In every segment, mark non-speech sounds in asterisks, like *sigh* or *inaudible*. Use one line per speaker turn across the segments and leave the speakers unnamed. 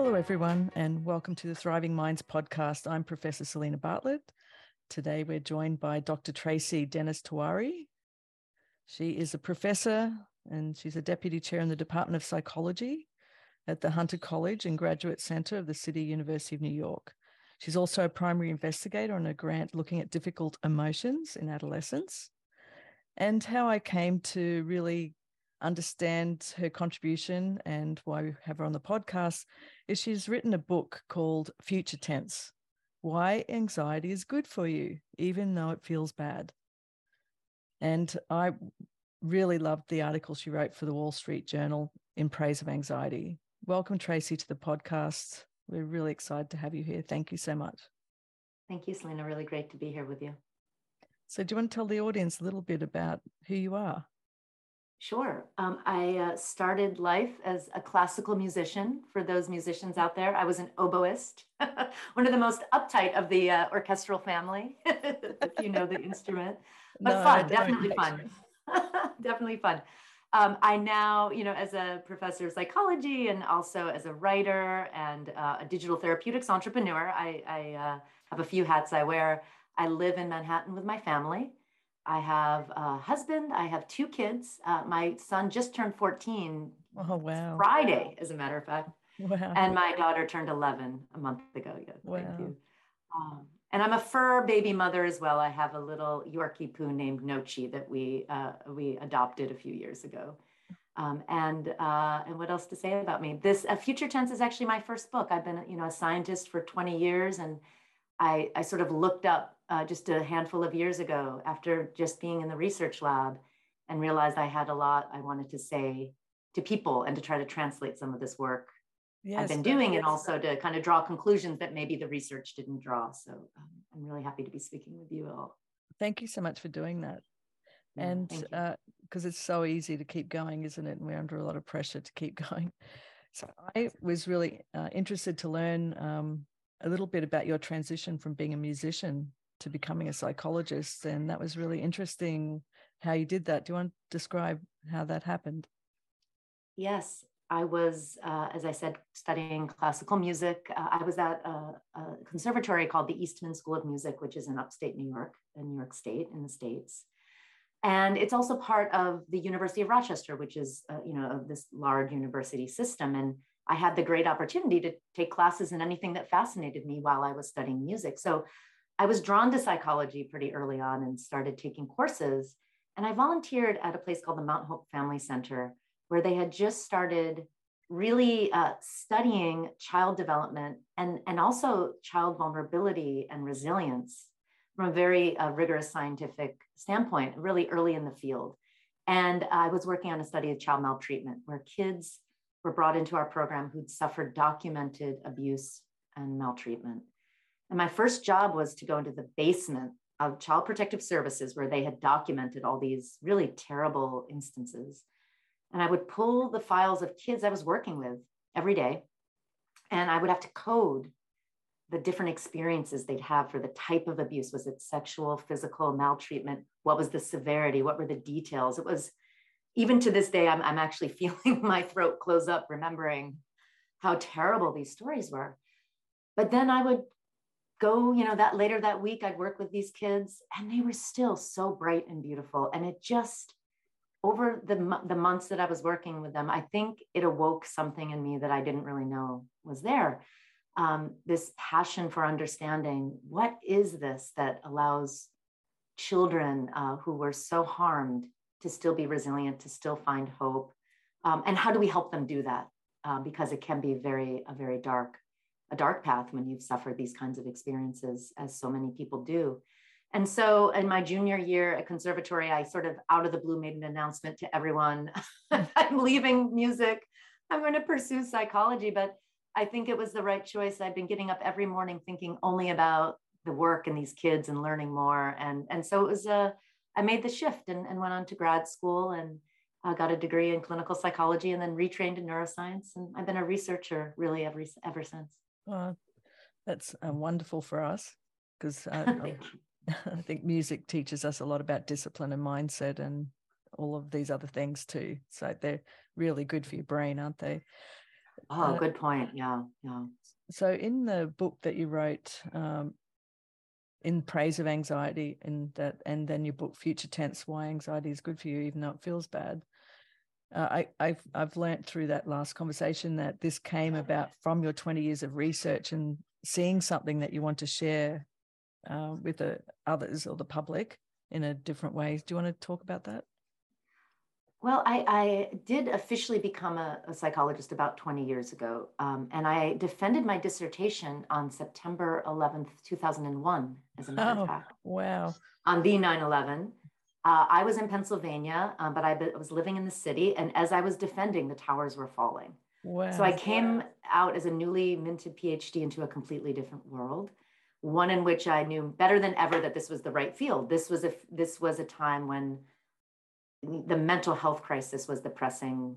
Hello, everyone, and welcome to the Thriving Minds podcast. I'm Professor Selena Bartlett. Today, we're joined by Dr. Tracy Dennis Tiwari. She is a professor and she's a deputy chair in the Department of Psychology at the Hunter College and Graduate Center of the City University of New York. She's also a primary investigator on a grant looking at difficult emotions in adolescence. And how I came to really understand her contribution and why we have her on the podcast is she's written a book called Future Tense Why Anxiety is Good for You, even though it feels bad. And I really loved the article she wrote for the Wall Street Journal in praise of anxiety. Welcome, Tracy, to the podcast. We're really excited to have you here. Thank you so much.
Thank you, Selena. Really great to be here with you.
So, do you want to tell the audience a little bit about who you are?
Sure. Um, I uh, started life as a classical musician. For those musicians out there, I was an oboist, *laughs* one of the most uptight of the uh, orchestral family, *laughs* if you know the instrument. *laughs* But no, fun, definitely fun. definitely fun. Um, I now, you know, as a professor of psychology and also as a writer and uh, a digital therapeutics entrepreneur, I, I uh, have a few hats I wear. I live in Manhattan with my family. I have a husband. I have two kids. Uh, my son just turned 14
oh, wow.
Friday, as a matter of fact. Wow. And my daughter turned 11 a month ago. Yeah, wow. thank you. Um, and I'm a fur baby mother as well. I have a little Yorkie poo named Nochi that we uh, we adopted a few years ago. Um, and uh, and what else to say about me? This uh, Future Tense is actually my first book. I've been you know a scientist for 20 years, and I I sort of looked up uh, just a handful of years ago after just being in the research lab and realized I had a lot I wanted to say to people and to try to translate some of this work yes, I've been doing and also to kind of draw conclusions that maybe the research didn't draw. So um, I'm really happy to be speaking with you all.
Thank you so much for doing that. and because uh, it's so easy to keep going, isn't it? And we're under a lot of pressure to keep *laughs* going. So I was really uh, interested to learn um, a little bit about your transition from being a musician to becoming a psychologist. And that was really interesting how you did that. Do you want to describe how that happened?
Yes, I was, uh, as I said, studying classical music. Uh, I was at a, a, conservatory called the Eastman School of Music, which is in upstate New York, in New York State, in the States. And it's also part of the University of Rochester, which is, uh, you know, this large university system. And I had the great opportunity to take classes in anything that fascinated me while I was studying music. So I was drawn to psychology pretty early on and started taking courses. And I volunteered at a place called the Mount Hope Family Center, where they had just started really uh, studying child development and, and also child vulnerability and resilience from a very uh, rigorous scientific standpoint, really early in the field. And I was working on a study of child maltreatment, where kids were brought into our program who'd suffered documented abuse and maltreatment. And my first job was to go into the basement of Child Protective Services, where they had documented all these really terrible instances. And I would pull the files of kids I was working with every day, and I would have to code the different experiences they'd have for the type of abuse. Was it sexual, physical, maltreatment? What was the severity? What were the details? It was, even to this day, I'm, I'm actually *laughs* feeling my throat close up, remembering how terrible these stories were. But then I would go, you know, that later that week, I'd work with these kids and they were still so bright and beautiful. And it just, over the, the months that I was working with them, I think it awoke something in me that I didn't really know was there. Um, this passion for understanding what is this that allows children uh, who were so harmed to still be resilient, to still find hope, um, and how do we help them do that? Uh, because it can be very a very dark a dark path when you've suffered these kinds of experiences, as so many people do. And so in my junior year at conservatory, I sort of out of the blue made an announcement to everyone *laughs* I'm leaving music. I'm going to pursue psychology. But I think it was the right choice. I've been getting up every morning thinking only about the work and these kids and learning more. And, and so it was a, I made the shift and, and went on to grad school and uh, got a degree in clinical psychology and then retrained in neuroscience. And I've been a researcher really ever, ever since.
Well, that's uh, wonderful for us because uh, *laughs* *laughs* I think music teaches us a lot about discipline and mindset and all of these other things too. So they're really good for your brain, aren't they?
Oh, uh, good point. Yeah, yeah.
So in the book that you wrote, um, in praise of anxiety, and that, and then your book Future Tense: Why Anxiety is Good for You, even though it feels bad. Uh, I, I've I've learned through that last conversation that this came about from your 20 years of research and seeing something that you want to share uh, with the others or the public in a different way. Do you want to talk about that?
Well, I, I did officially become a, a, psychologist about 20 years ago, um, and I defended my dissertation on September 11th, 2001, as a matter oh, of fact.
Wow.
On the 9 11. Uh, I was in Pennsylvania, um, but I was living in the city, and as I was defending, the towers were falling. Wow. So I came out as a newly minted PhD into a completely different world, one in which I knew better than ever that this was the right field. This was a this was a time when the mental health crisis was the pressing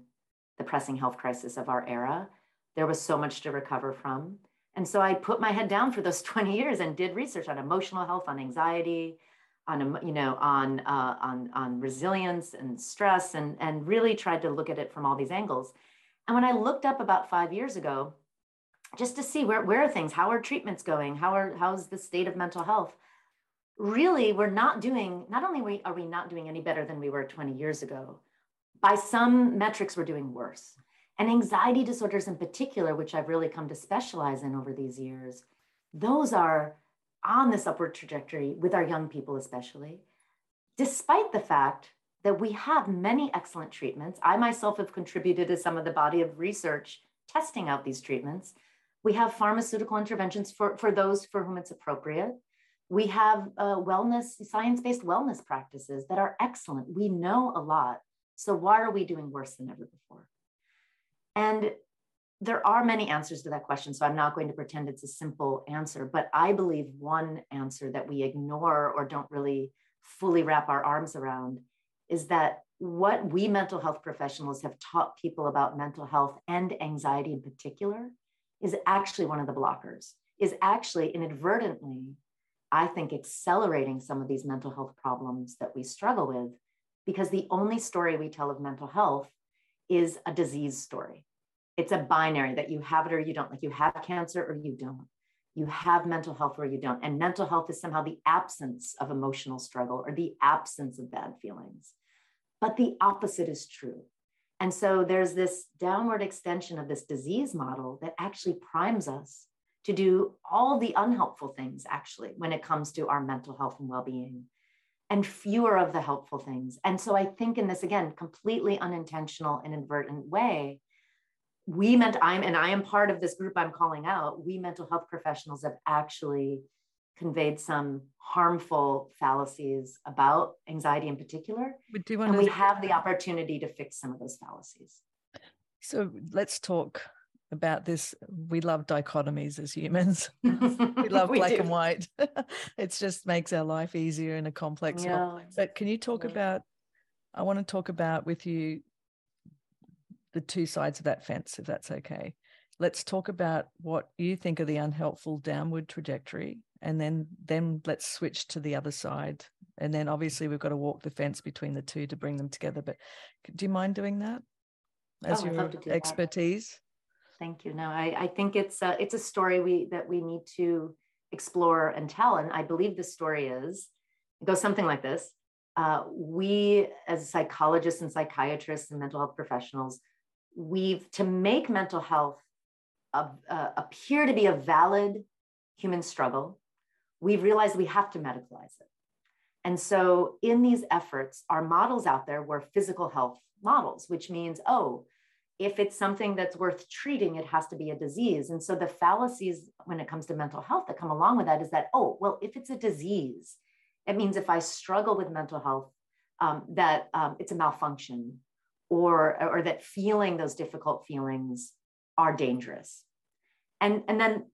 the pressing health crisis of our era there was so much to recover from and so i put my head down for those *laughs* 20 years and did research on emotional health on anxiety on you know on uh, on on resilience and stress and and really tried to look at it from all these angles. And when i looked up about five years ago just to see where, where are things how are treatments going how are how's the state of mental health really we're not doing not only are we not doing any better than we were 20 years ago by some metrics we're doing worse. And anxiety disorders in particular which i've really come to specialize in over these years those are on this upward trajectory with our young people especially despite the fact that we have many excellent treatments i myself have contributed to some of the body of research testing out these treatments we have pharmaceutical interventions for, for those for whom it's appropriate we have uh, wellness, science based wellness practices that are excellent. We know a lot. So why are we doing worse than ever before? And there are many answers to that question. So I'm not going to pretend it's a simple answer, but I believe one answer that we ignore or don't really fully wrap our arms around is that what we mental health professionals have taught people about mental health and anxiety in particular is actually one of the blockers, is actually inadvertently I think, accelerating some of these mental health problems that we struggle with because the only story we tell of mental health is a disease story. It's a binary that you have it or you don't, like you have cancer or you don't. You have mental health or you don't. And mental health is somehow the absence of emotional struggle or the absence of bad feelings. But the opposite is true. And so there's this downward extension of this disease model that actually primes us to do all the unhelpful things, actually, when it comes to our mental health and well being, and fewer of the helpful things. And so I think in this, again, completely unintentional and inadvertent way, we meant I'm, and I am part of this group I'm calling out, we mental health professionals have actually conveyed some harmful fallacies about anxiety in particular. we do want and we have the opportunity to fix some of those fallacies.
So let's talk about this we love dichotomies as humans *laughs* we love we black do. and white *laughs* it just makes our life easier in a complex yeah. world but can you talk yeah. about i want to talk about with you the two sides of that fence if that's okay let's talk about what you think are the unhelpful downward trajectory and then then let's switch to the other side and then obviously we've got to walk the fence between the two to bring them together but do you mind doing that as oh, your expertise
Thank you. No, I, I think it's a, it's a story we that we need to explore and tell. And I believe the story is it goes something like this. Uh, we, as psychologists and psychiatrists and mental health professionals, we've to make mental health uh, appear to be a valid human struggle, we've realized we have to medicalize it. And so, in these efforts, our models out there were physical health models, which means, oh, if it's something that's worth treating, it has to be a disease. And so the fallacies when it comes to mental health that come along with that is that, oh, well, if it's a disease, it means if I struggle with mental health, um, that um, it's a malfunction or, or that feeling those difficult feelings are dangerous. And, and then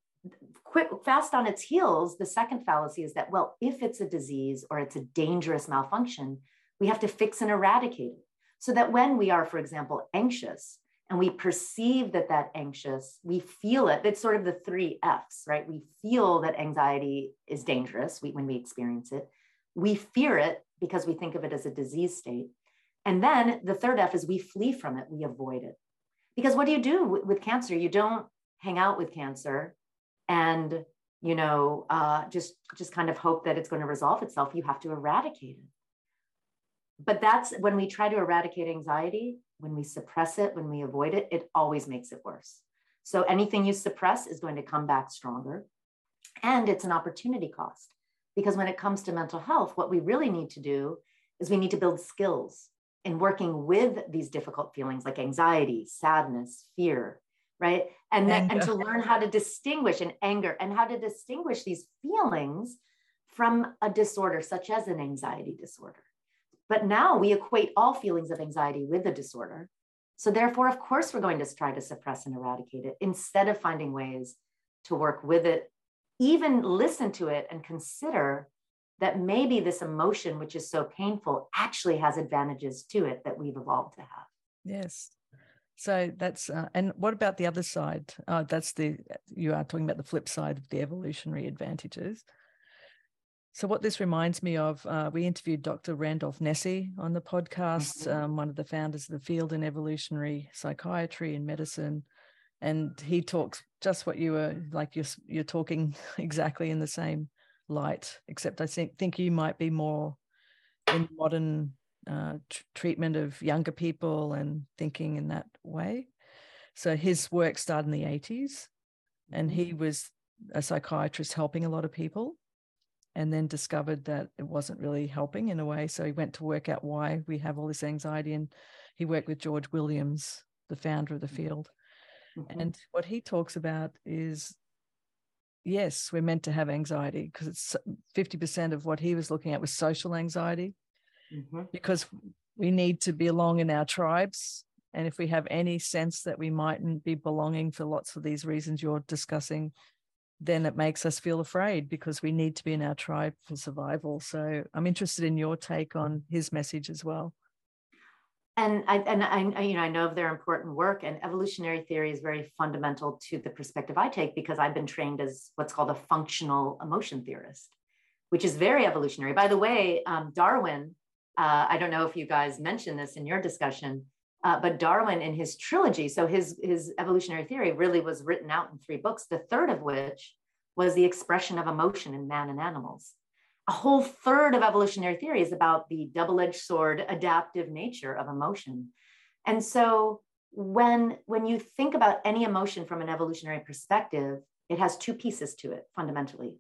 quick, fast on its heels, the second fallacy is that, well, if it's a disease or it's a dangerous malfunction, we have to fix and eradicate it. So that when we are, for example, anxious, and we perceive that that anxious we feel it it's sort of the three f's right we feel that anxiety is dangerous when we experience it we fear it because we think of it as a disease state and then the third f is we flee from it we avoid it Because what do you do with, cancer? You don't hang out with cancer and you know uh, just just kind of hope that it's going to resolve itself. You have to eradicate it. But that's when we try to eradicate anxiety, when we suppress it, when we avoid it, it always makes it worse. So anything you suppress is going to come back stronger. And it's an opportunity cost because when it comes to mental health, what we really need to do is we need to build skills in working with these difficult feelings like anxiety, sadness, fear, right? And then, and to learn how to distinguish and anger and how to distinguish these feelings from a disorder such as an anxiety disorder. But now we equate all feelings of anxiety with a disorder. So, therefore, of course, we're going to try to suppress and eradicate it instead of finding ways to work with it, even listen to it and consider that maybe this emotion, which is so painful, actually has advantages to it that we've evolved to have.
Yes. So that's, uh, and what about the other side? Uh, that's the, you are talking about the flip side of the evolutionary advantages. So, what this reminds me of, uh, we interviewed Dr. Randolph Nesse on the podcast, mm-hmm. um, one of the founders of the field in evolutionary psychiatry and medicine. And he talks just what you were like, you're, you're talking *laughs* exactly in the same light, except I think, think you might be more in modern uh, t- treatment of younger people and thinking in that way. So, his work started in the 80s, and he mm-hmm. was a psychiatrist helping a lot of people and then discovered that it wasn't really helping in a way. So he went to work out why we have all this anxiety. And he worked with George Williams, the founder of the mm-hmm. field. Mm-hmm. And what he talks about is yes, we're meant to have anxiety because it's 50% of what he was looking at was social anxiety mm-hmm. because we need to belong in our tribes. And if we have any sense that we mightn't be belonging for lots of these reasons you're discussing, then it makes us feel afraid because we need to be in our tribe for survival. So I'm interested in your take on his message as well.
And I and I you know I know of their important work and evolutionary theory is very fundamental to the perspective I take because I've been trained as what's called a functional emotion theorist, which is very evolutionary. By the way, um, Darwin. Uh, I don't know if you guys mentioned this in your discussion, uh, but Darwin, in his trilogy, so his, his evolutionary theory really was written out in three books, the third of which was the expression of emotion in man and animals. A whole third of evolutionary theory is about the double edged sword adaptive nature of emotion. And so when, when you think about any emotion from an evolutionary perspective, it has two pieces to it fundamentally.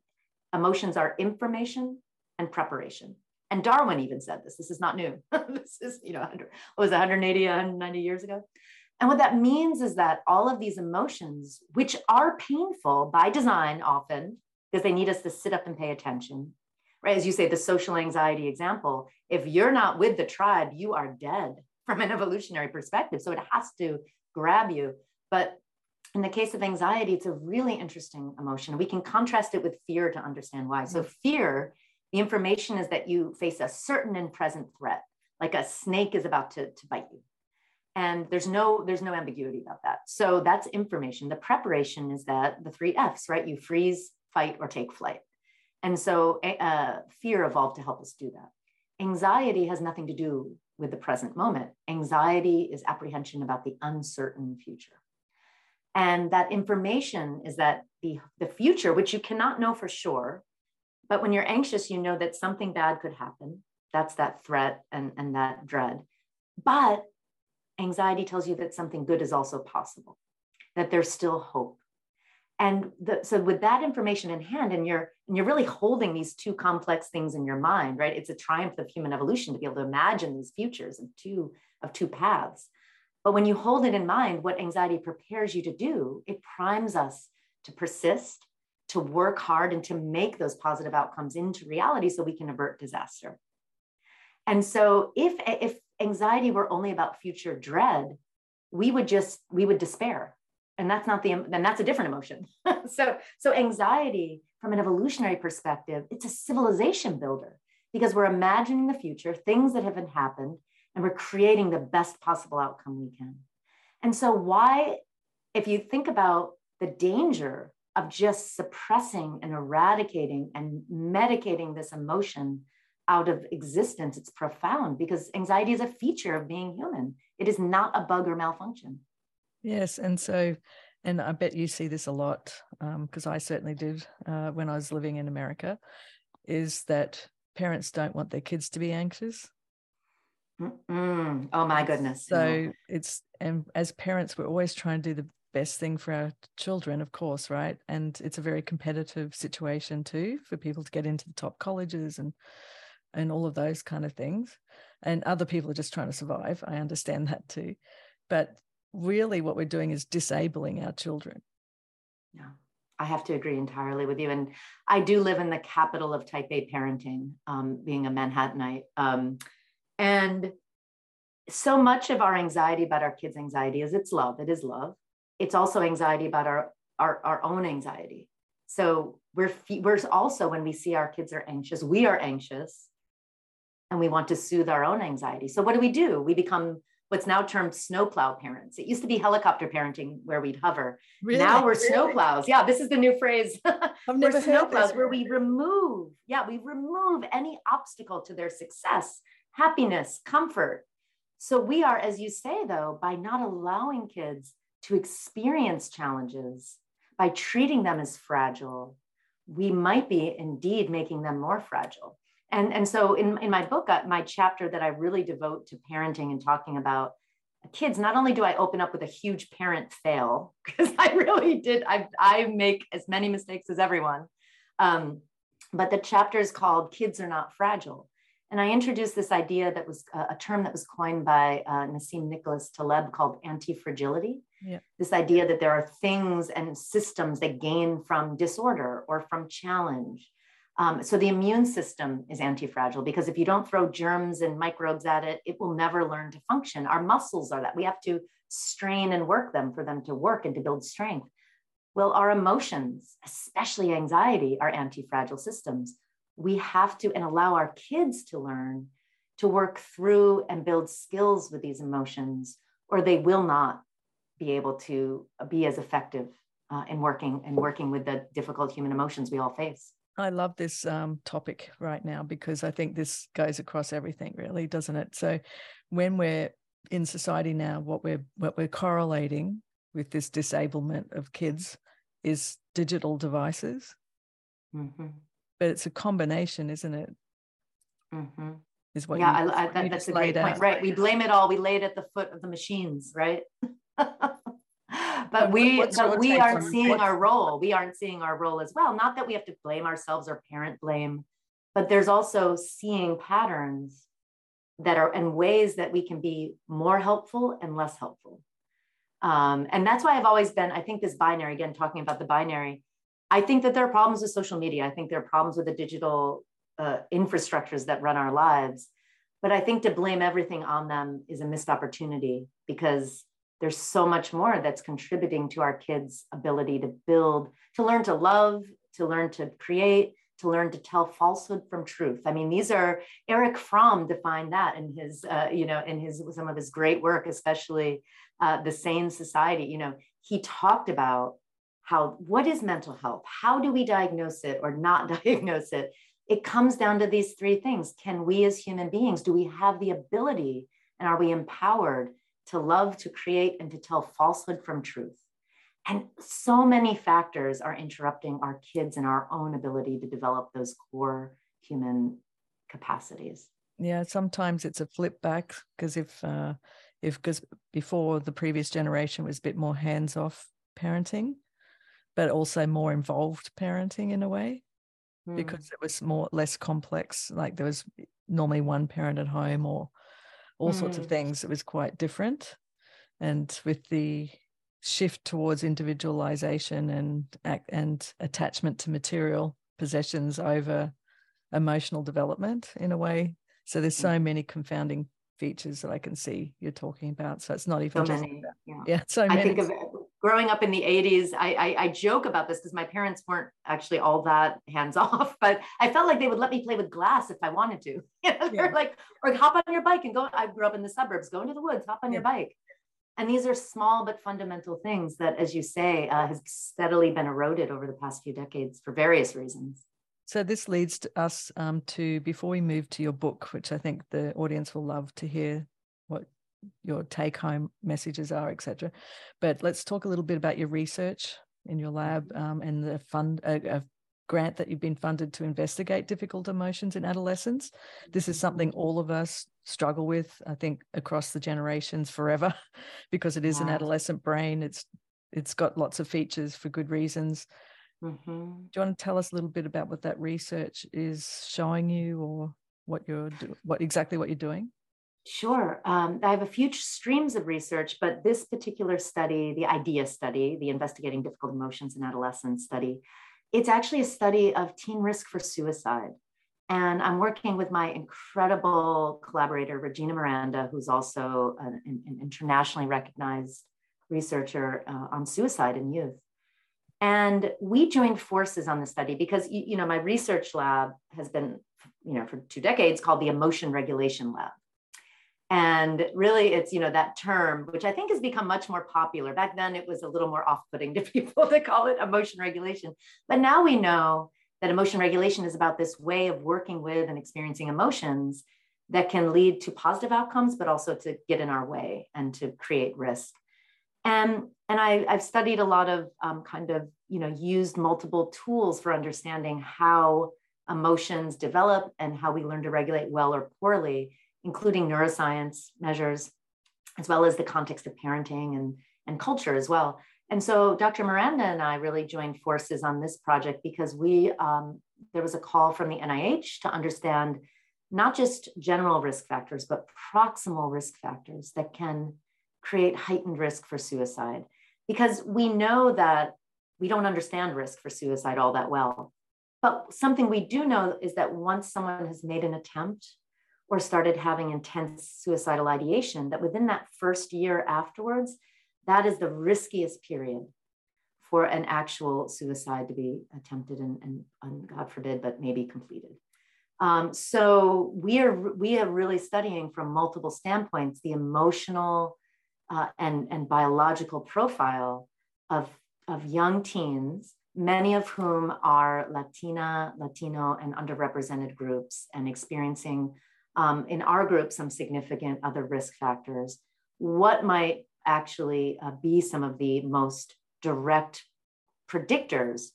Emotions are information and preparation. And Darwin even said this. This is not new. *laughs* this is, you know, 100, what was it, 180, 190 years ago? And what that means is that all of these emotions, which are painful by design often, because they need us to sit up and pay attention, right? As you say, the social anxiety example, if you're not with the tribe, you are dead *laughs* from an evolutionary perspective. So it has to grab you. But in the case of anxiety, it's a really interesting emotion. We can contrast it with fear to understand why. So, mm-hmm. fear the information is that you face a certain and present threat, like a snake is about to, to bite you. And there's no there's no ambiguity about that. So that's information. The preparation is that the three F's, right? You freeze, fight, or take flight. And so eh, uh, fear evolved to help us do that. Anxiety has nothing to do with the present moment. Anxiety is apprehension about the uncertain future. And that information is that the, the future, which you cannot know for sure, but when you're anxious, you know that something bad could happen. That's that threat and, and that dread. But anxiety tells you that something good is also possible, that there's still hope. And the, so with that information in hand, and you're and you're really holding these two complex things in your mind, right? It's a triumph of human evolution to be able to imagine these futures of two of two paths. But when you hold it in mind, what anxiety prepares you to do, it primes us to persist, to work hard and to make those positive outcomes into reality so we can avert disaster. And so if if anxiety were only about future dread, we would just we would despair. And that's not the then that's a different emotion. *laughs* so so anxiety from an evolutionary perspective, it's a civilization builder because we're imagining the future, things that haven't happened, and we're creating the best possible outcome we can. And so why if you think about the danger of just suppressing and eradicating and medicating this emotion out of existence, it's profound because anxiety is a feature of being human. It is not a bug or malfunction.
Yes. And so, and I bet you see this a lot because um, I certainly did uh, when I was living in America, is that parents don't want their kids to be anxious.
Mm-mm. Oh my goodness.
So it's, and as parents, we're always trying to do the best thing for our children, of course, right? And it's a very competitive situation too for people to get into the top colleges and and all of those kind of things. And other people are just trying to survive. I understand that too. But really what we're doing is disabling our children.
Yeah. I have to agree entirely with you. And I do live in the capital of type A parenting, um, being a Manhattanite. Um, and so much of our anxiety about our kids' anxiety is it's love. It is love it's also anxiety about our our, our own anxiety so we're we're also when we see our kids are anxious we are anxious and we want to soothe our own anxiety so what do we do we become what's now termed snowplow parents it used to be helicopter parenting where we'd hover really? now we're really? snowplows yeah this is the new phrase *laughs*
I've never
we're snowplows where we remove yeah we remove any obstacle to their success happiness comfort so we are as you say though by not allowing kids to experience challenges by treating them as fragile, we might be indeed making them more fragile. And, and so in, in my book, uh, my chapter that I really devote to parenting and talking about kids, not only do I open up with a huge parent fail, *laughs* because I really did, I, I make as many mistakes as everyone. Um, but the chapter is called Kids Are Not Fragile. And I introduced this idea that was uh, a term that was coined by uh, Nassim Nicholas Taleb called anti-fragility. Yeah. This idea that there are things and systems that gain from disorder or from challenge. Um, so the immune system is anti-fragile because if you don't throw germs and microbes at it, it will never learn to function. Our muscles are that we have to strain and work them for them to work and to build strength. Well, our emotions, especially anxiety, are anti-fragile systems we have to and allow our kids to learn to work through and build skills with these emotions or they will not be able to be as effective uh, in working and working with the difficult human emotions we all face
i love this um, topic right now because i think this goes across everything really doesn't it so when we're in society now what we're what we're correlating with this disablement of kids is digital devices mm-hmm but it's a combination, isn't it?
Mm-hmm. Is what? Yeah, I, I, that, that's a great point. Right, we blame it all. We lay it at the foot of the machines, right? *laughs* *gasps* but we but we aren't seeing what's... our role. We aren't seeing our role as well. Not that we have to blame ourselves or parent blame, but there's also seeing patterns that are and ways that we can be more helpful and less helpful. Um, and that's why I've always been. I think this binary again, talking about the binary I think that there are problems with social media. I think there are problems with the digital uh, infrastructures that run our lives. But I think to blame everything on them is a missed opportunity because there's so much more that's contributing to our kids' ability to build, to learn to love, to learn to create, to learn to tell falsehood from truth. I mean, these are Erich Fromm defined that in his, uh, you know, in his some of his great work, especially uh, the Sane Society. You know, he talked about how what is mental health how do we diagnose it or not *laughs* diagnose it it comes down to these three things can we as human beings do we have the ability and are we empowered to love to create and to tell falsehood from truth. And so many factors are interrupting our kids and our own ability to develop those core human capacities.
Yeah sometimes it's a flip back because if uh if because before the previous generation was a bit more hands off parenting but also more involved parenting in a way mm. because it was more less complex. Like there was normally one parent at home or all mm. sorts of hmm. things it was quite different and with the shift towards individualization and and attachment to material possessions over emotional development in a way so there's so many confounding features that I can see you're talking about. So it's not even
so many. Yeah. yeah, so I think of growing up in the 80s. I, I, I joke about this because my parents weren't actually all that hands off, *laughs* but I felt like they would let me play with glass if I wanted to. *laughs* They're yeah. like, or hop on your bike and go. I grew up in the suburbs. Go into the woods. Hop on yeah. your bike. And these are small but fundamental things that, as you say, uh, has steadily been eroded over the past few decades for various reasons.
So this leads to us um, to before we move to your book, which I think the audience will love to hear what your take home messages are, etc. But let's talk a little bit about your research in your lab mm-hmm. um, and the fund uh, grant that you've been funded to investigate difficult emotions in adolescents. This is something mm-hmm. all of us struggle with, I think, across the generations forever, *laughs* because it is an adolescent brain. It's it's got lots of features for good reasons. Mm-hmm. Do you want to tell us a little bit about what that research is showing you, or what you're do- what exactly what you're doing?
Sure. Um, I have a few streams of research, but this particular study, the IDEA study, the Investigating Difficult Emotions in Adolescents study, it's actually a study of teen risk for suicide. And I'm working with my incredible collaborator, Regina Miranda, who's also an, an internationally recognized researcher uh, on suicide in youth. And we joined forces on the study because, you, you know, my research lab has been, you know, for two decades called the Emotion Regulation Lab and really it's you know that term which i think has become much more popular. Back then it was a little more off-putting to *laughs* people to call it emotion regulation. But now we know that emotion regulation is about this way of working with and experiencing emotions that can lead to positive outcomes but also to get in our way and to create risk. And and I, have studied a lot of um, kind of you know used multiple tools for understanding how emotions develop and how we learn to regulate well or poorly including neuroscience measures, as well as the context of parenting and, and culture as well. And so Dr. Miranda and I really joined forces on this project because we um, there was a call from the NIH to understand not just general risk factors, but proximal risk factors that can create heightened risk for suicide. Because we know that we don't understand risk for suicide all that well. But something we do know is that once someone has made an attempt or started having intense suicidal ideation, that within that first year afterwards, that is the riskiest period for an actual suicide to be attempted and, and, and God forbid, but maybe completed. Um, so we are we are really studying from multiple standpoints the emotional uh, and and biological profile of of young teens, many of whom are Latina, Latino, and underrepresented groups, and experiencing um, in our group some significant other risk factors. What might actually uh, be some of the most direct predictors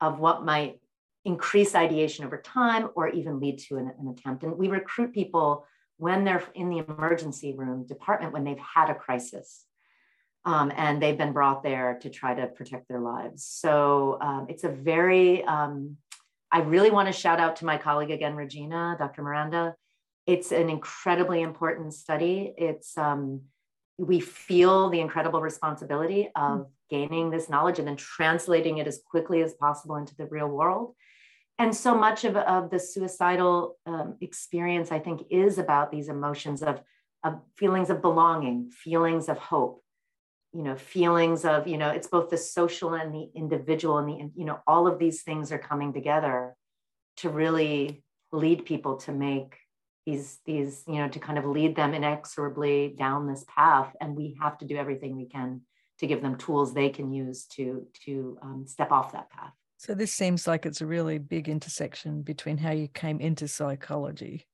of what might increase ideation over time or even lead to an, an attempt? And we recruit people when they're in the emergency room department when they've had a crisis. Um, and they've been brought there to try to protect their lives. So um, it's a very, um, I really want to shout out to my colleague again, Regina, Dr. Miranda, it's an incredibly important study. It's um, we feel the incredible responsibility of mm. gaining this knowledge and then translating it as quickly as possible into the real world. And so much of, of the suicidal um, experience, I think, is about these emotions of, of feelings of belonging, feelings of hope, you know, feelings of, you know, it's both the social and the individual and the, you know, all of these things are coming together to really lead people to make these these you know to kind of lead them inexorably down this path and we have to do everything we can to give them tools they can use to to um, step off that path.
So this seems like it's a really big intersection between how you came into psychology.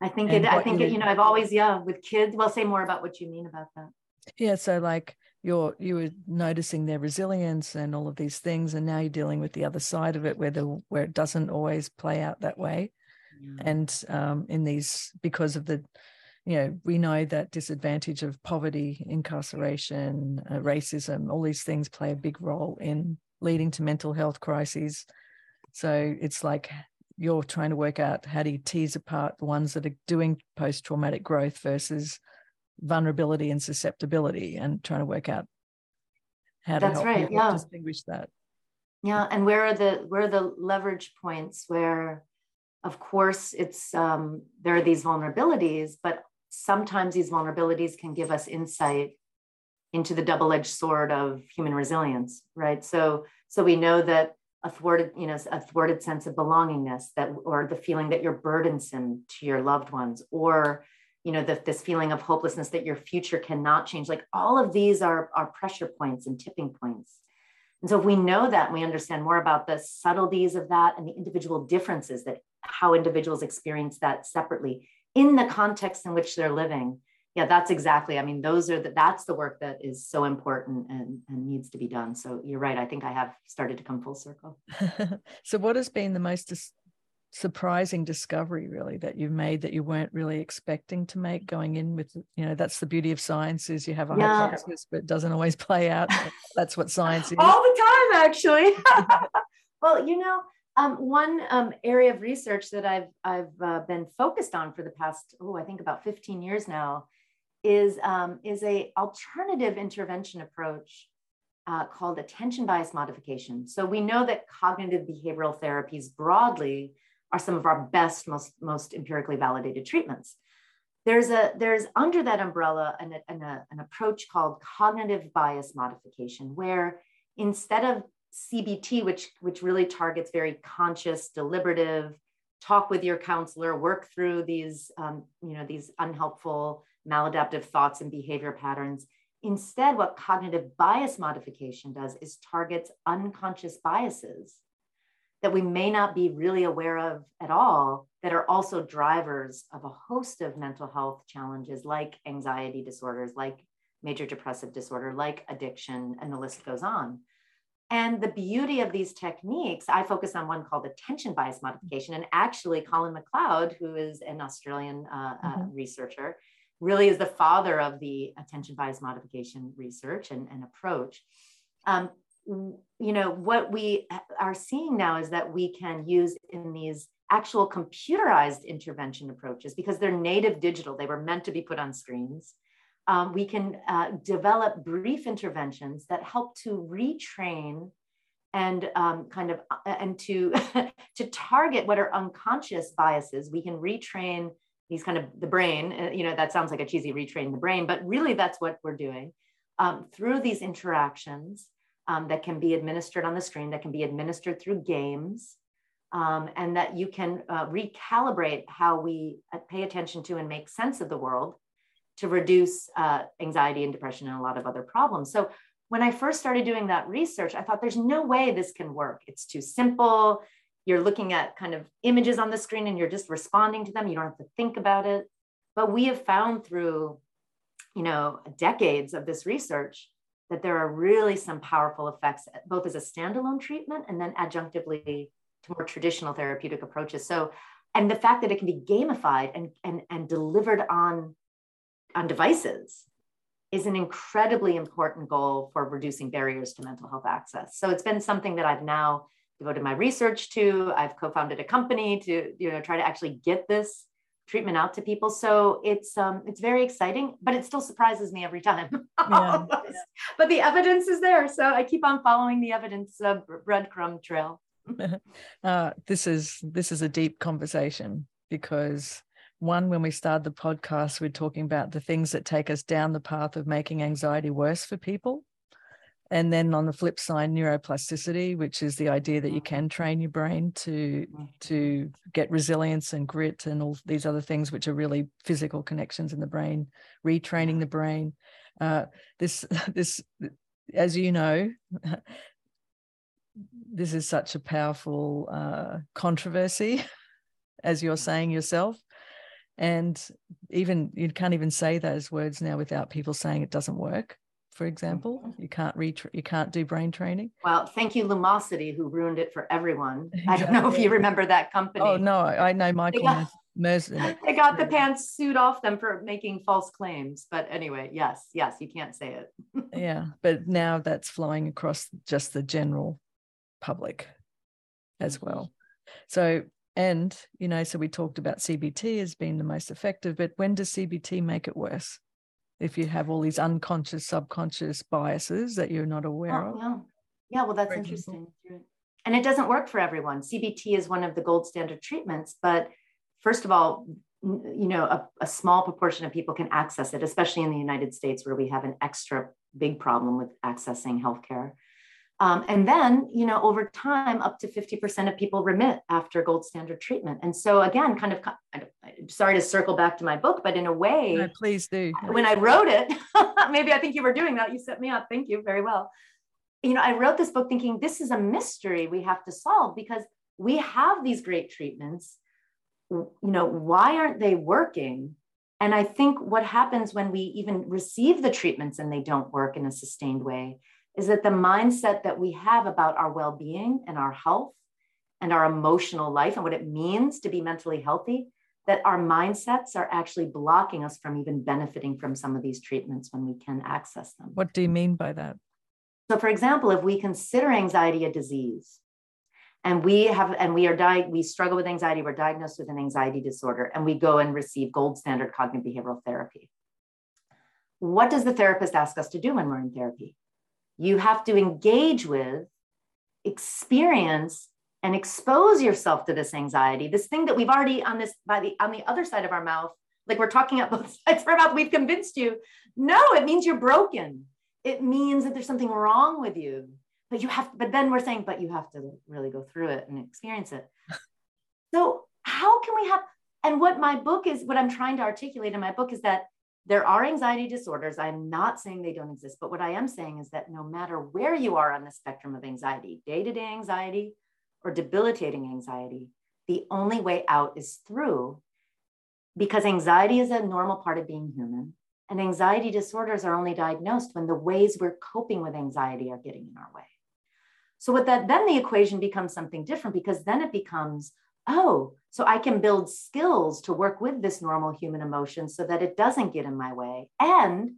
I think it i think you, it, you know i've always yeah with kids well say more about what you mean about that.
Yeah so like you're you were noticing their resilience and all of these things and now you're dealing with the other side of it where the where it doesn't always play out that way and um, in these because of the you know we know that disadvantage of poverty incarceration uh, racism all these things play a big role in leading to mental health crises so it's like you're trying to work out how do you tease apart the ones that are doing post-traumatic growth versus vulnerability and susceptibility and trying to work out how to
That's
help
right. yeah.
distinguish that
yeah and where are the where are the leverage points where of course, it's um, there are these vulnerabilities, but sometimes these vulnerabilities can give us insight into the double-edged sword of human resilience, right? So, so we know that a thwarted, you know, a thwarted sense of belongingness, that or the feeling that you're burdensome to your loved ones, or you know, the, this feeling of hopelessness that your future cannot change. Like all of these are are pressure points and tipping points. And so if we know that we understand more about the subtleties of that and the individual differences that how individuals experience that separately in the context in which they're living. Yeah that's exactly i mean those are the, that's the work that is so important and, and needs to be done. So you're right i think i have started to come full circle. *laughs*
So what has been the most dis- surprising discovery really that you've made that you weren't really expecting to make going in with you know that's the beauty of science is you have a yeah. hypothesis but it doesn't always play out. That's what science *laughs* is.
all the time actually. *laughs* Well you know um, one um, area of research that I've I've uh, been focused on for the past oh I think about 15 years now is um, is a alternative intervention approach uh, called attention bias modification. So we know that cognitive behavioral therapies broadly are some of our best most most empirically validated treatments. There's a there's under that umbrella an, an, an approach called cognitive bias modification where instead of CBT, which, which really targets very conscious, deliberative, talk with your counselor, work through these, um, you know, these unhelpful, maladaptive thoughts and behavior patterns. Instead, what cognitive bias modification does is targets unconscious biases that we may not be really aware of at all that are also drivers of a host of mental health challenges like anxiety disorders, like major depressive disorder, like addiction, and the list goes on. And the beauty of these techniques, I focus on one called attention bias modification. And actually, Colin MacLeod, who is an Australian uh, uh mm-hmm. uh, researcher, really is the father of the attention bias modification research and, and approach. Um, you know, what we are seeing now is that we can use in these actual computerized intervention approaches because they're native digital, they were meant to be put on screens um, we can uh, develop brief interventions that help to retrain and um, kind of uh, and to *laughs* to target what are unconscious biases. We can retrain these kind of the brain uh, you know that sounds like a cheesy retrain the brain but really that's what we're doing um, through these interactions um, that can be administered on the screen that can be administered through games um, and that you can uh, recalibrate how we uh, pay attention to and make sense of the world to reduce uh, anxiety and depression and a lot of other problems. So when I first started doing that research, I thought there's no way this can work. It's too simple. You're looking at kind of images on the screen and you're just responding to them. You don't have to think about it. But we have found through, you know, decades of this research that there are really some powerful effects, both as a standalone treatment and then adjunctively to more traditional therapeutic approaches. So, and the fact that it can be gamified and, and, and delivered on on devices is an incredibly important goal for reducing barriers to mental health access. So it's been something that I've now devoted my research to. I've co-founded a company to you know try to actually get this treatment out to people. So it's um, it's very exciting, but it still surprises me every time. *laughs* Yeah. but the evidence is there, so I keep on following the evidence uh, breadcrumb trail. *laughs*
uh, this is this is a deep conversation because one, when we started the podcast, we're talking about the things that take us down the path of making anxiety worse for people. And then on the flip side, neuroplasticity, which is the idea that you can train your brain to to get resilience and grit and all these other things, which are really physical connections in the brain, retraining the brain. Uh, this *laughs* this, as you know, *laughs* this is such a powerful uh, controversy, *laughs* as you're saying yourself and even you can't even say those words now without people saying it doesn't work for example. Mm-hmm. you can't read you can't do brain training.
Well thank you lumosity who ruined it for everyone. I don't know if you remember that company.
Oh no i know michael
got, *laughs* they got the pants suit off them for making false claims. But anyway yes yes you can't say it. *laughs*
Yeah but now that's flowing across just the general public as mm-hmm. well. So and, you know, so we talked about CBT as being the most effective, but when does CBT make it worse? If you have all these unconscious, subconscious biases that you're not oh, aware
oh,
of.
Yeah. yeah, well, that's interesting. And it doesn't work for everyone. CBT is one of the gold standard treatments, but first of all, you know, a, a small proportion of people can access it, especially in the United States where we have an extra big problem with accessing healthcare. Um, and then, you know, over time, up to 50% of people remit after gold standard treatment. And so, again, kind of, sorry to circle back to my book, but in a way,
no, please do.
When I wrote it, *laughs* maybe I think you were doing that. You set me up. Thank you very well. You know, I wrote this book thinking this is a mystery we have to solve because we have these great treatments, you know, why aren't they working? And I think what happens when we even receive the treatments and they don't work in a sustained way is that the mindset that we have about our well being and our health and our emotional life and what it means to be mentally healthy, that our mindsets are actually blocking us from even benefiting from some of these treatments when we can access them.
What do you mean by that?
So, for example, if we consider anxiety a disease, and we have and we are di- we struggle with anxiety we're diagnosed with an anxiety disorder and we go and receive gold standard cognitive behavioral therapy what does the therapist ask us to do when we're in therapy you have to engage with experience and expose yourself to this anxiety this thing that we've already on this by the on the other side of our mouth like we're talking at *laughs* both sides of our mouth we've convinced you. No it means you're broken. It means that there's something wrong with you. But you have but then we're saying but you have to really go through it and experience it. *laughs* So how can we have and what my book is what i'm trying to articulate in my book is that there are anxiety disorders. I'm not saying they don't exist but what i am saying is that no matter where you are on the spectrum of anxiety day-to-day anxiety or debilitating anxiety the only way out is through because anxiety is a normal part of being human and anxiety disorders are only diagnosed when the ways we're coping with anxiety are getting in our way. So what that then the equation becomes something different because then it becomes, oh, so I can build skills to work with this normal human emotion so that it doesn't get in my way. And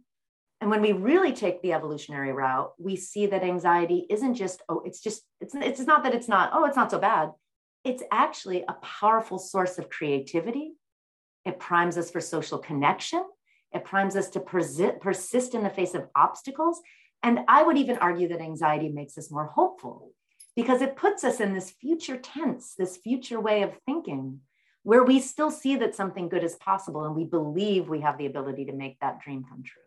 and when we really take the evolutionary route, we see that anxiety isn't just, oh, it's just, it's, it's not that it's not, oh, it's not so bad. It's actually a powerful source of creativity. It primes us for social connection. It primes us to persi- persist in the face of obstacles. And I would even argue that anxiety makes us more hopeful because it puts us in this future tense, this future way of thinking where we still see that something good is possible and we believe we have the ability to make that dream come true.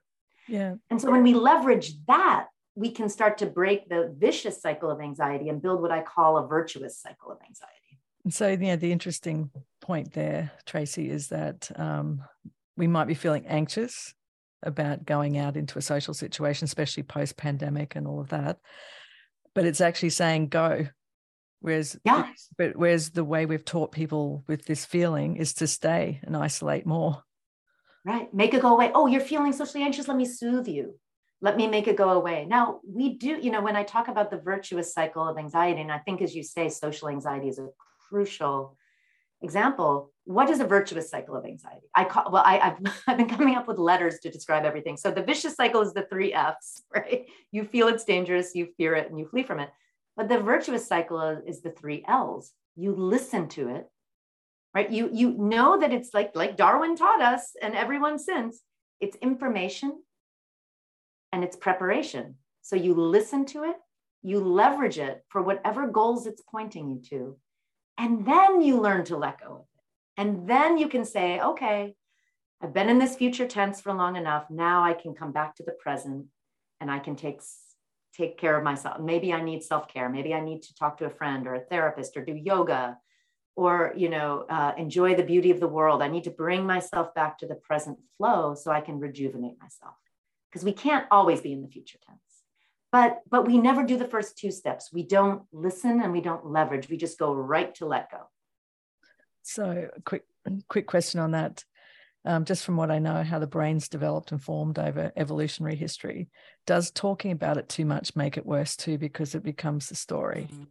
Yeah.
And so when we leverage that, we can start to break the vicious cycle of anxiety and build what I call a virtuous cycle of anxiety.
And So, yeah, the interesting point there, Tracy, is that um, we might be feeling anxious about going out into a social situation, especially post pandemic and all of that. But it's actually saying go. Whereas,
yeah.
but whereas the way we've taught people with this feeling is to stay and isolate more.
Right. Make it go away. Oh, you're feeling socially anxious. Let me soothe you. Let me make it go away. Now, we do, you know, when I talk about the virtuous cycle of anxiety, and I think, as you say, social anxiety is a crucial example, what is a virtuous cycle of anxiety? I call well, I, have *laughs* I've been coming up with letters to describe everything. So the vicious cycle is the three F's, *laughs* right? You feel it's dangerous, you fear it, and you flee from it. But the virtuous cycle is the three L's. You listen to it, right? You you know that it's like like Darwin taught us, and everyone since. It's information and it's preparation. So you listen to it, you leverage it for whatever goals it's pointing you to, and then you learn to let go of it. And then you can say, okay, I've been in this future tense for long enough. Now I can come back to the present and I can take take care of myself. Maybe I need self-care. Maybe I need to talk to a friend or a therapist or do yoga or you know uh, enjoy the beauty of the world i need to bring myself back to the present flow so i can rejuvenate myself because we can't always be in the future tense but but we never do the first two steps. We don't listen and we don't leverage. We just go right to let go.
So quick quick question on that. Um, just from what i know how the brain's developed and formed over evolutionary history does talking about it too much make it worse too because it becomes the story mm-hmm.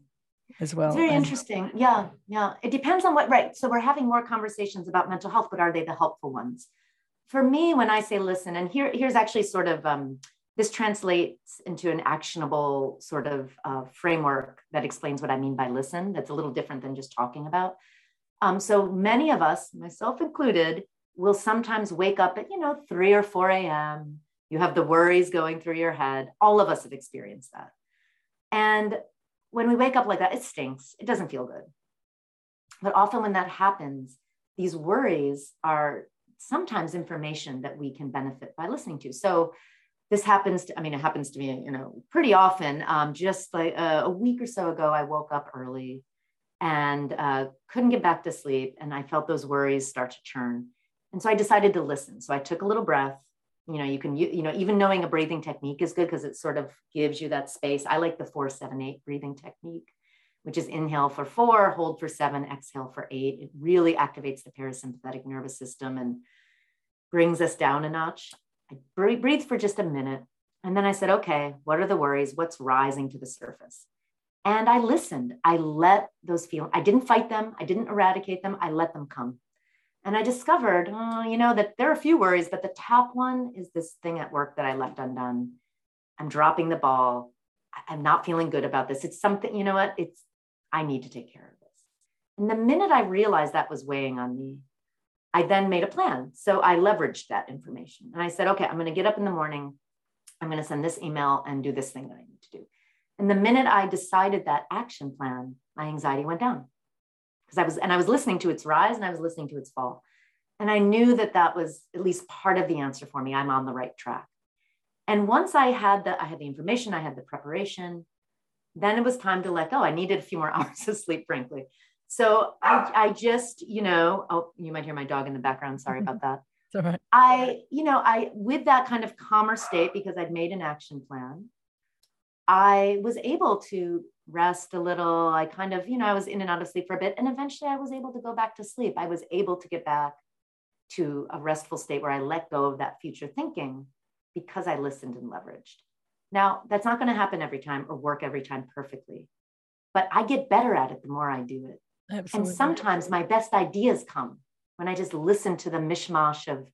as well?
it's very
and-
interesting. Yeah yeah. It depends on what right. So we're having more conversations about mental health but are they the helpful ones? For me when i say listen and here here's actually sort of um, this translates into an actionable sort of uh, framework that explains what I mean by listen. That's a little different than just talking about. Um, so many of us, myself included, will sometimes wake up at, you know, 3 or 4 a.m. You have the worries going through your head. All of us have experienced that. And when we wake up like that, it stinks. It doesn't feel good. But often when that happens, these worries are sometimes information that we can benefit by listening to. So this happens to, I mean, it happens to me, you know, pretty often. Um, just like uh, a week or so ago, I woke up early and uh, couldn't get back to sleep. And I felt those worries start to churn. And so I decided to listen. So I took a little breath. You know, you can, you, you know, even knowing a breathing technique is good because it sort of gives you that space. I like the four, seven, eight breathing technique. which is inhale for four, hold for seven, exhale for eight. It really activates the parasympathetic nervous system and brings us down a notch. I breathe for just a minute. And then I said, okay, what are the worries? What's rising to the surface? And I listened. I let those feel. I didn't fight them. I didn't eradicate them. I let them come. And I discovered, oh, you know, that there are a few worries, but the top one is this thing at work that I left undone. I'm dropping the ball. I'm not feeling good about this. It's something, you know what? It's, I need to take care of this. And the minute I realized that was weighing on me, I then made a plan. So I leveraged that information and I said, okay, I'm going to get up in the morning. I'm going to send this email and do this thing that I need to do. And the minute I decided that action plan, my anxiety went down because I was, and I was listening to its rise and I was listening to its fall. And I knew that that was at least part of the answer for me. I'm on the right track. And once I had the, I had the information, I had the preparation, then it was time to let go. I needed a few more *laughs* hours of sleep, frankly. So I, I just, you know, oh, you might hear my dog in the background. Sorry about that.
All right.
I, you know, I, with that kind of calmer state, because I'd made an action plan, I was able to rest a little. I kind of, you know, I was in and out of sleep for a bit. And eventually I was able to go back to sleep. I was able to get back to a restful state where I let go of that future thinking because I listened and leveraged. Now, that's not going to happen every time or work every time perfectly, but I get better at it the more I do it. Absolutely. And sometimes my best ideas come when I just listen to the mishmash of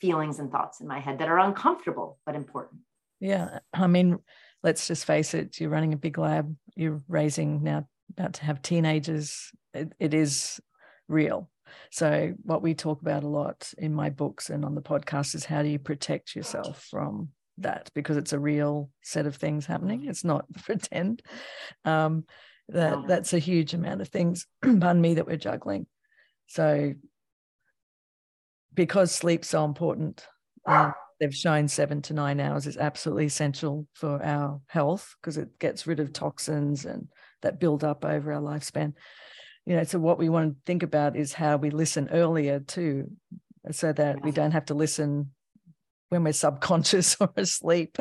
feelings and thoughts in my head that are uncomfortable but important.
Yeah. I mean, let's just face it, you're running a big lab, you're raising now about to have teenagers. it, it is real. So, what we talk about a lot in my books and on the podcast is how do you protect yourself from that because it's a real set of things happening. It's not *laughs* pretend. Um, that that's a huge amount of things, *clears throat* pardon me, that we're juggling. So, because sleep's so important, uh, they've shown seven to nine hours is absolutely essential for our health because it gets rid of toxins and that build up over our lifespan. You know so what we want to think about is how we listen earlier too so that we don't have to listen when we're *laughs* subconscious or asleep.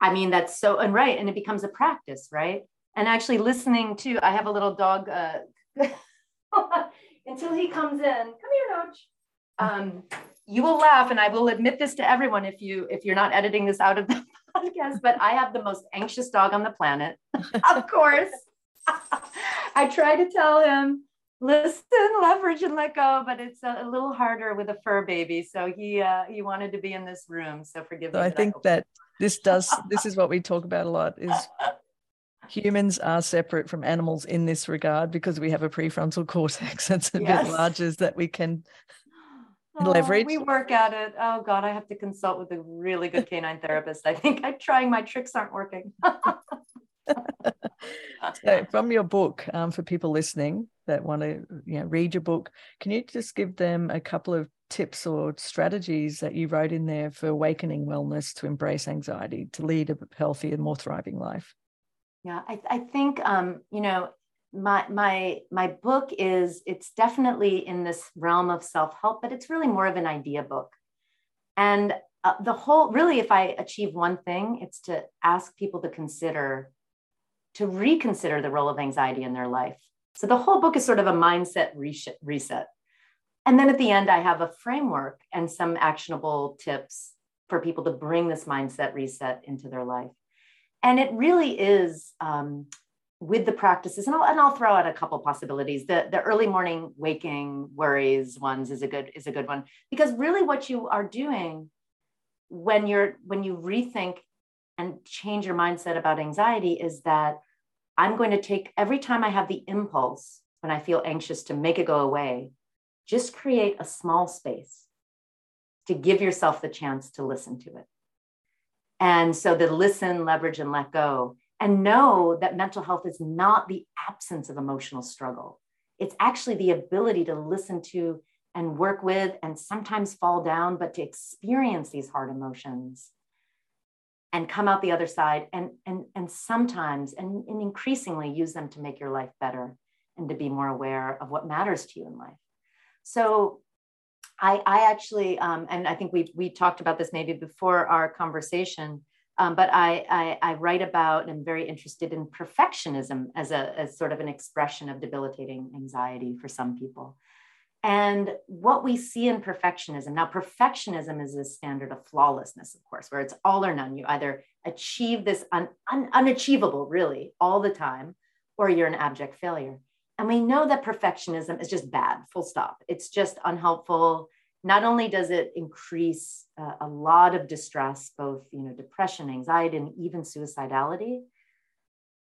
I mean that's so and right and it becomes a practice right and actually listening to i have a little dog uh, *laughs* until he comes in come here Notch. um, you will laugh and i will admit this to everyone if you if you're not editing this out of the *laughs* podcast but i have the most anxious dog on the planet *laughs* of course I try to tell him, listen, leverage, and let go, but it's a, a little harder with a fur baby. So he uh, he wanted to be in this room. So forgive
so
me.
I think that this does this is what we talk about a lot is humans are separate from animals in this regard because we have a prefrontal *laughs* cortex that's a yes. bit larger that we can oh, leverage.
We work at it. Oh God, I have to consult with a really good canine therapist. I think I'm trying. My tricks aren't working. *laughs*
so from your book, um, for people listening that want to you know, read your book, can you just give them a couple of tips or strategies that you wrote in there for awakening wellness to embrace anxiety, to lead a healthier, more thriving life?
Yeah, I, I think um, you know my my my book is it's definitely in this realm of self help, but it's really more of an idea book. And uh, the whole really, if I achieve one thing, it's to ask people to consider to reconsider the role of anxiety in their life. So the whole book is sort of a mindset reset. And then at the end, I have a framework and some actionable tips for people to bring this mindset reset into their life. And it really is um, with the practices, and I'll, and I'll throw out a couple possibilities. The, the early morning waking worries ones is a good is a good one because really what you are doing when you're when you rethink and change your mindset about anxiety is that I'm going to take every time I have the impulse when I feel anxious to make it go away, just create a small space to give yourself the chance to listen to it. And so the listen, leverage, and let go, and know that mental health is not the absence of emotional struggle. It's actually the ability to listen to and work with and sometimes fall down, but to experience these hard emotions and come out the other side and and and sometimes and, and increasingly use them to make your life better and to be more aware of what matters to you in life so i i actually um, and i think we we talked about this maybe before our conversation Um, but I, I, I, write about and I'm very interested in perfectionism as a as sort of an expression of debilitating anxiety for some people. And what we see in perfectionism now, perfectionism is a standard of flawlessness, of course, where it's all or none. You either achieve this un, un, unachievable, really, all the time, or you're an abject failure. And we know that perfectionism is just bad, full stop. It's just unhelpful not only does it increase uh, a lot of distress, both you know, depression, anxiety, and even suicidality,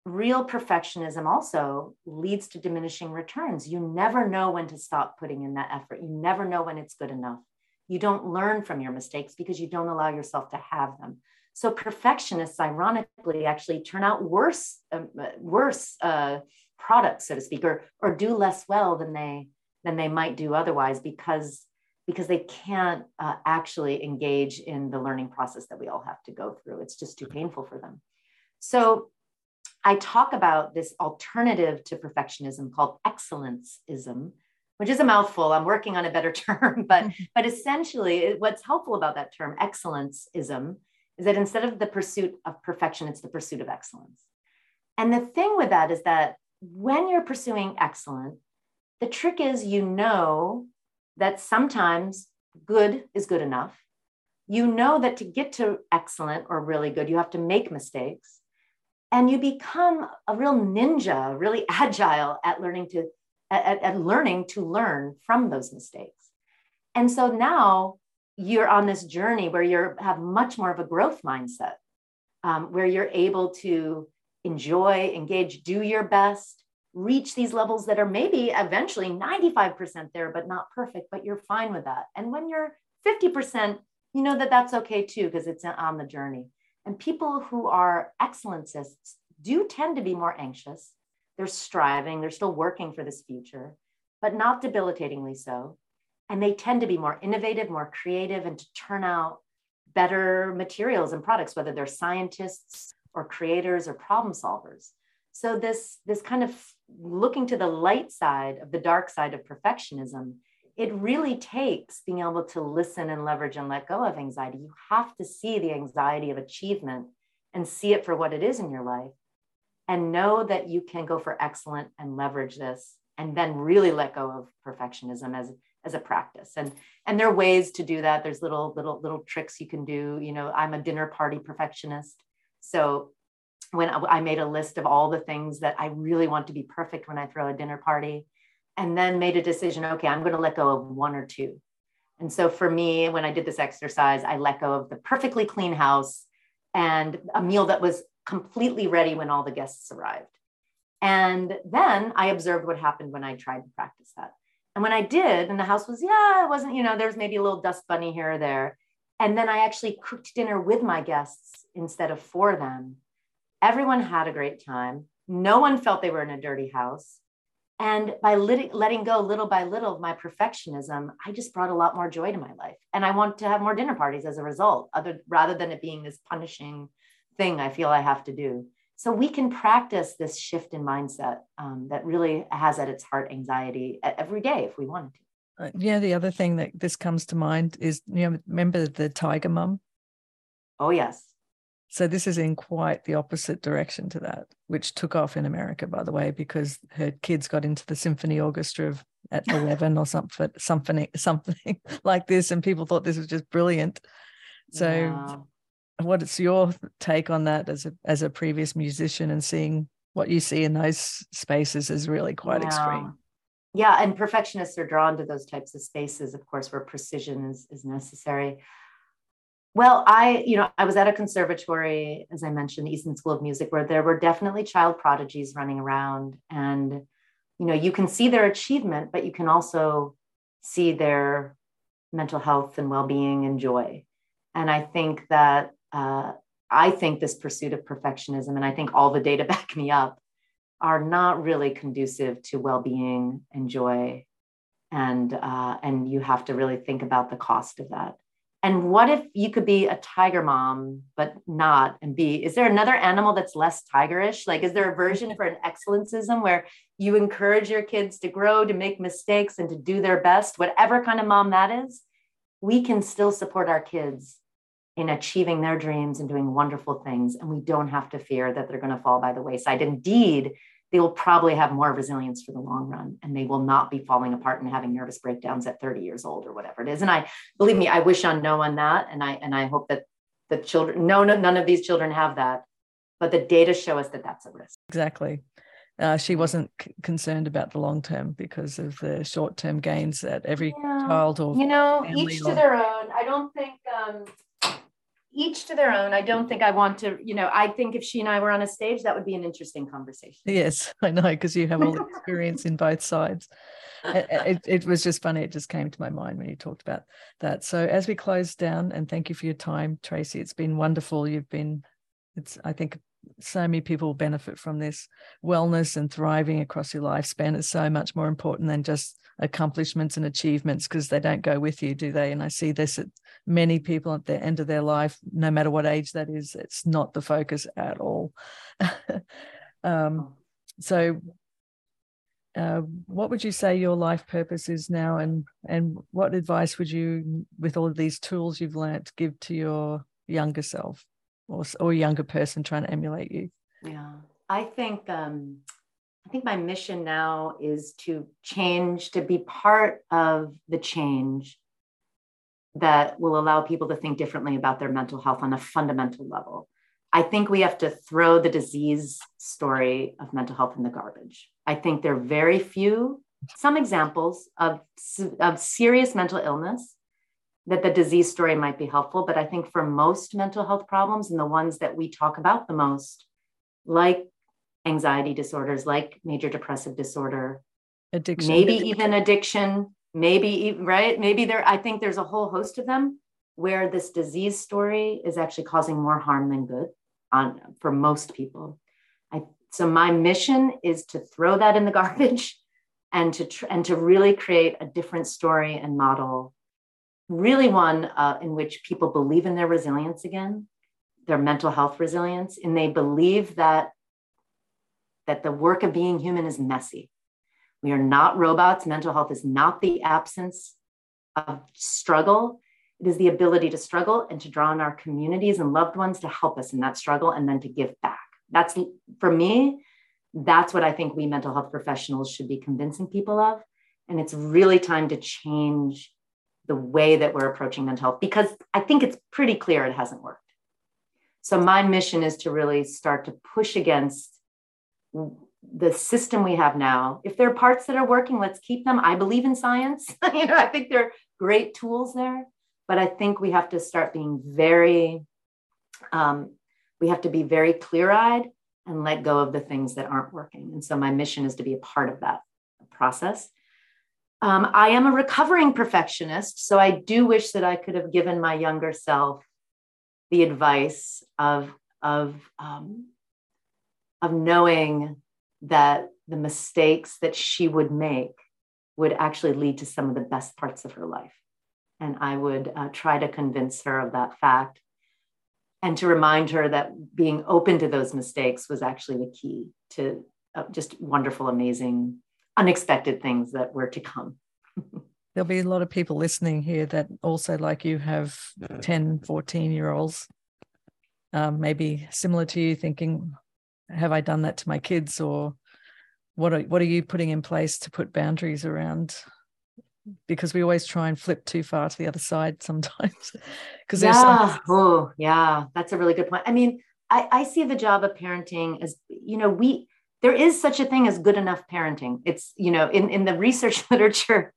real perfectionism also leads to diminishing returns. You never know when to stop putting in that effort. You never know when it's good enough. You don't learn from your mistakes because you don't allow yourself to have them. So perfectionists, ironically, actually turn out worse, um, uh, worse uh, products, so to speak, or or do less well than they than they might do otherwise because because they can't uh, actually engage in the learning process that we all have to go through. It's just too painful for them. So I talk about this alternative to perfectionism called excellencism, which is a mouthful. I'm working on a better *laughs* term, but but essentially, what's helpful about that term, excellencism, is that instead of the pursuit of perfection, it's the pursuit of excellence. And the thing with that is that when you're pursuing excellent, the trick is you know that sometimes good is good enough. You know that to get to excellent or really good, you have to make mistakes. And you become a real ninja, really *laughs* agile at learning to at, at learning to learn from those mistakes. And so now you're on this journey where you have much more of a growth mindset, um, where you're able to enjoy, engage, do your best, reach these levels that are maybe eventually 95% there, but not perfect, but you're fine with that. And when you're 50%, you know that that's okay too, because it's on the journey. And people who are excellencists do tend to be more anxious. They're striving, they're still working for this future, but not debilitatingly so. And they tend to be more innovative, more creative, and to turn out better materials and products, whether they're scientists or creators or problem solvers. So this, this kind of looking to the light side of the dark side of perfectionism, it really takes being able to listen and leverage and let go of anxiety. You have to see the anxiety of achievement and see it for what it is in your life and know that you can go for excellent and leverage this and then really let go of perfectionism as as a practice and and there are ways to do that there's little little little tricks you can do you know i'm a dinner party perfectionist so when I made a list of all the things that I really want to be perfect when I throw a dinner party, and then made a decision okay, I'm going to let go of one or two. And so for me, when I did this exercise, I let go of the perfectly clean house and a meal that was completely ready when all the guests arrived. And then I observed what happened when I tried to practice that. And when I did, and the house was, yeah, it wasn't, you know, there was maybe a little dust bunny here or there. And then I actually cooked dinner with my guests instead of for them Everyone had a great time. No one felt they were in a dirty house. And by letting, letting go little by little of my perfectionism, I just brought a lot more joy to my life. And I want to have more dinner parties as a result, other, rather than it being this punishing thing I feel I have to do. So we can practice this shift in mindset um, that really has at its heart anxiety every day if we wanted to.
Uh, yeah, the other thing that this comes to mind is you know remember the tiger mum.
Oh yes.
So this is in quite the opposite direction to that, which took off in America, by the way, because her kids got into the symphony orchestra of, at *laughs* 11 or something, something, something *laughs* like this, and people thought this was just brilliant. So, what's your take on that as a as a previous musician and seeing what you see in those spaces is really quite extreme.
Yeah, and perfectionists are drawn to those types of spaces, of course, where precision is is necessary. Well, I, you know, I was at a conservatory, as I mentioned, the Eastman School of Music, where there were definitely child prodigies running around. And, you know, you can see their achievement, but you can also see their mental health and well-being and joy. And I think that uh, I think this pursuit of perfectionism, and I think all the data *laughs* back me up, are not really conducive to well-being and joy. And uh, and you have to really think about the cost of that. And what if you could be a tiger mom, but not and be? Is there another animal that's less tigerish? Like, is there a version for an excellencism where you encourage your kids to grow, to make mistakes, and to do their best, whatever kind of mom that is? We can still support our kids in achieving their dreams and doing wonderful things. And we don't have to fear that they're going to fall by the wayside. Indeed, they will probably have more resilience for the long run and they will not be falling apart and having nervous breakdowns at 30 years old or whatever it is. And I believe me, I wish on no one that. And I and I hope that the children, no, no, none of these children have that. But the data show us that that's a risk.
Exactly. Uh, she wasn't c- concerned about the long term because of the short term gains that every yeah. child or
you know each to their own. I don't think um, each to their own. I don't think I want to, you know, I think if she and I were on a stage, that would be an interesting conversation.
Yes, *laughs* I know, because you have all the *laughs* experience in both sides. It, it, was just funny. It just came to my mind when you talked about that. So as we close down, and thank you for your time, Tracy. It's been wonderful. You've been, it's, I think so many people benefit from this. Wellness and thriving across your lifespan is so much more important than just accomplishments and achievements because they don't go with you, do they? And I see this at many people at the end of their life, no matter what age that is, it's not the focus at all. *laughs* um, so, uh, what would you say your life purpose is now, and and what advice would you, with all of these tools you've learnt, give to your younger self? or, or younger person trying to emulate you?
Yeah, I think um, I think my mission now is to change, to be part of the change that will allow people to think differently about their mental health on a fundamental level. I think we have to throw the disease story of mental health in the garbage. I think there are very few, some examples of, of serious mental illness that the disease story might be helpful. But I think for most mental health problems and the ones that we talk about the most, like anxiety disorders, like major depressive disorder,
addiction,
maybe even addiction, maybe even right, maybe there. I think there's a whole host of them where this disease story is actually causing more harm than good on for most people. I, so my mission is to throw that in the *laughs* garbage and to tr- and to really create a different story and model really one uh, in which people believe in their resilience again, their mental health resilience, and they believe that that the work of being human is messy. We are not robots. Mental health is not the absence of struggle. It is the ability to struggle and to draw on our communities and loved ones to help us in that struggle and then to give back. That's for me, that's what I think we mental health professionals should be convincing people of. And it's really time to change the way that we're approaching mental health because I think it's pretty clear it hasn't worked. So my mission is to really start to push against the system we have now. If there are parts that are working, let's keep them. I believe in science. *laughs* you know, I think there are great tools there, but I think we have to start being very, um, we have to be very clear-eyed and let go of the things that aren't working. And so my mission is to be a part of that process. Um, I am a recovering perfectionist, so I do wish that I could have given my younger self the advice of of um, of knowing that the mistakes that she would make would actually lead to some of the best parts of her life, and I would uh, try to convince her of that fact, and to remind her that being open to those mistakes was actually the key to uh, just wonderful, amazing unexpected things that were to come. *laughs*
There'll be a lot of people listening here that also, like you, have 10, 14 year olds, um, maybe similar to you, thinking, have I done that to my kids? Or what are, what are you putting in place to put boundaries around? Because we always try and flip too far to the other side sometimes. *laughs*
Because yeah, some- oh yeah, that's a really good point. I mean, I, I see the job of parenting as you know we there is such a thing as good enough parenting. It's, you know, in, in the research *laughs* literature,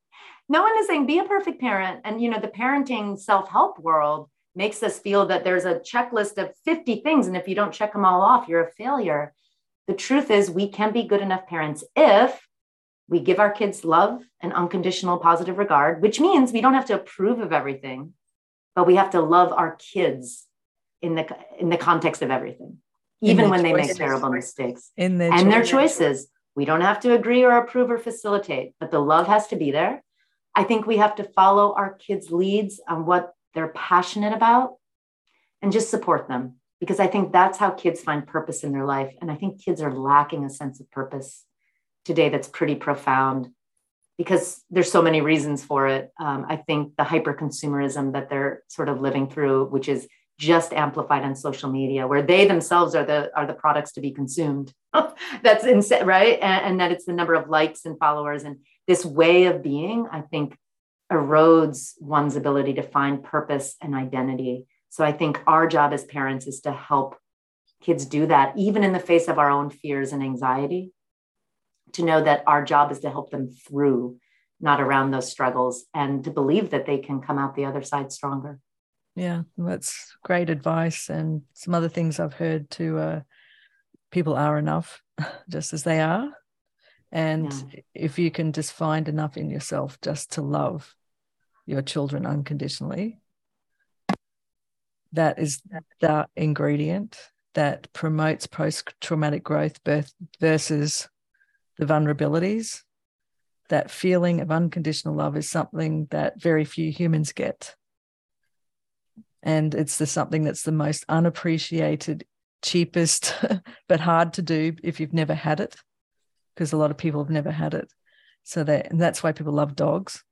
no one is saying be a perfect parent. And, you know, the parenting self help world makes us feel that there's a checklist of 50 things. And if you don't check them all off, you're a failure. The truth is, we can be good enough parents if we give our kids love and unconditional positive regard, which means we don't have to approve of everything, but we have to love our kids in the, in the context of everything even when they make terrible mistakes
in their
and their choices. We don't have to agree or approve or facilitate, but the love has to be there. I think we have to follow our kids' leads on what they're passionate about and just support them because I think that's how kids find purpose in their life. And I think kids are lacking a sense of purpose today that's pretty profound because there's so many reasons for it. Um, I think the hyper consumerism that they're sort of living through, which is just amplified on social media where they themselves are the are the products to be consumed *laughs* that's insane right and, and that it's the number of likes and followers and this way of being i think erodes one's ability to find purpose and identity. So i think our job as parents is to help kids do that even in the face of our own fears and anxiety to know that our job is to help them through not around those struggles and to believe that they can come out the other side stronger.
Yeah that's great advice and some other things i've heard too uh, people are enough *laughs* just as they are. And yeah. if you can just find enough in yourself just to love your children unconditionally. That is the ingredient that promotes post-traumatic growth birth versus the vulnerabilities. That feeling of unconditional love is something that very few humans get. And it's the something that's the most unappreciated cheapest *laughs* but hard to do if you've never had it because a lot of people have never had it. So that and that's why people love dogs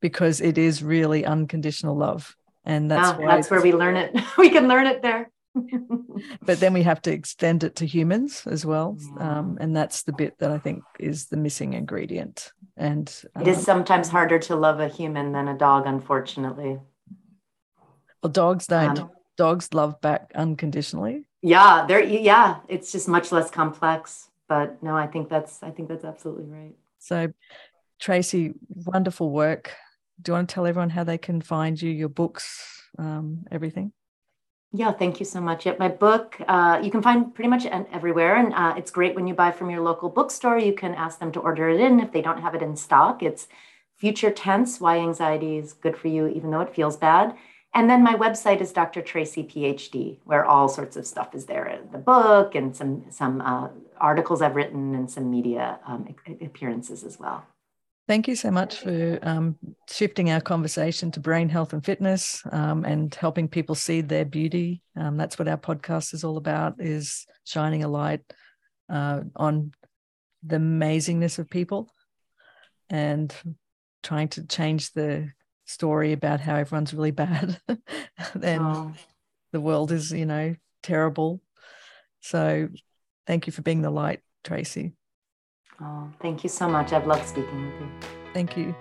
because it is really unconditional love and that's
yeah, that's where we learn it *laughs* we can learn it there *laughs*
but then we have to extend it to humans as well um, and that's the bit that i think is the missing ingredient and
um, it is um, sometimes harder to love a human than a dog unfortunately
well, dogs don't. Um, dogs love back unconditionally.
Yeah, they're yeah. It's just much less complex. But no, I think that's I think that's absolutely right.
So, Tracy, wonderful work. Do you want to tell everyone how they can find you, your books, um, everything?
Yeah, thank you so much. Yep, my book uh, you can find pretty much everywhere, and uh, it's great when you buy from your local bookstore. You can ask them to order it in if they don't have it in stock. It's Future Tense: Why Anxiety is Good for You, even though it feels bad. And then my website is Dr. Tracy PhD, where all sorts of stuff is there. The book and some some uh, articles I've written and some media um, appearances as well.
Thank you so much for um, shifting our conversation to brain health and fitness um, and helping people see their beauty. Um, that's what our podcast is all about: is shining a light uh, on the amazingness of people and trying to change the story about how everyone's really bad *laughs* and oh. the world is, you know, terrible. So thank you for being the light, Tracy.
Oh, thank you so much. I've loved speaking with you.
Thank you.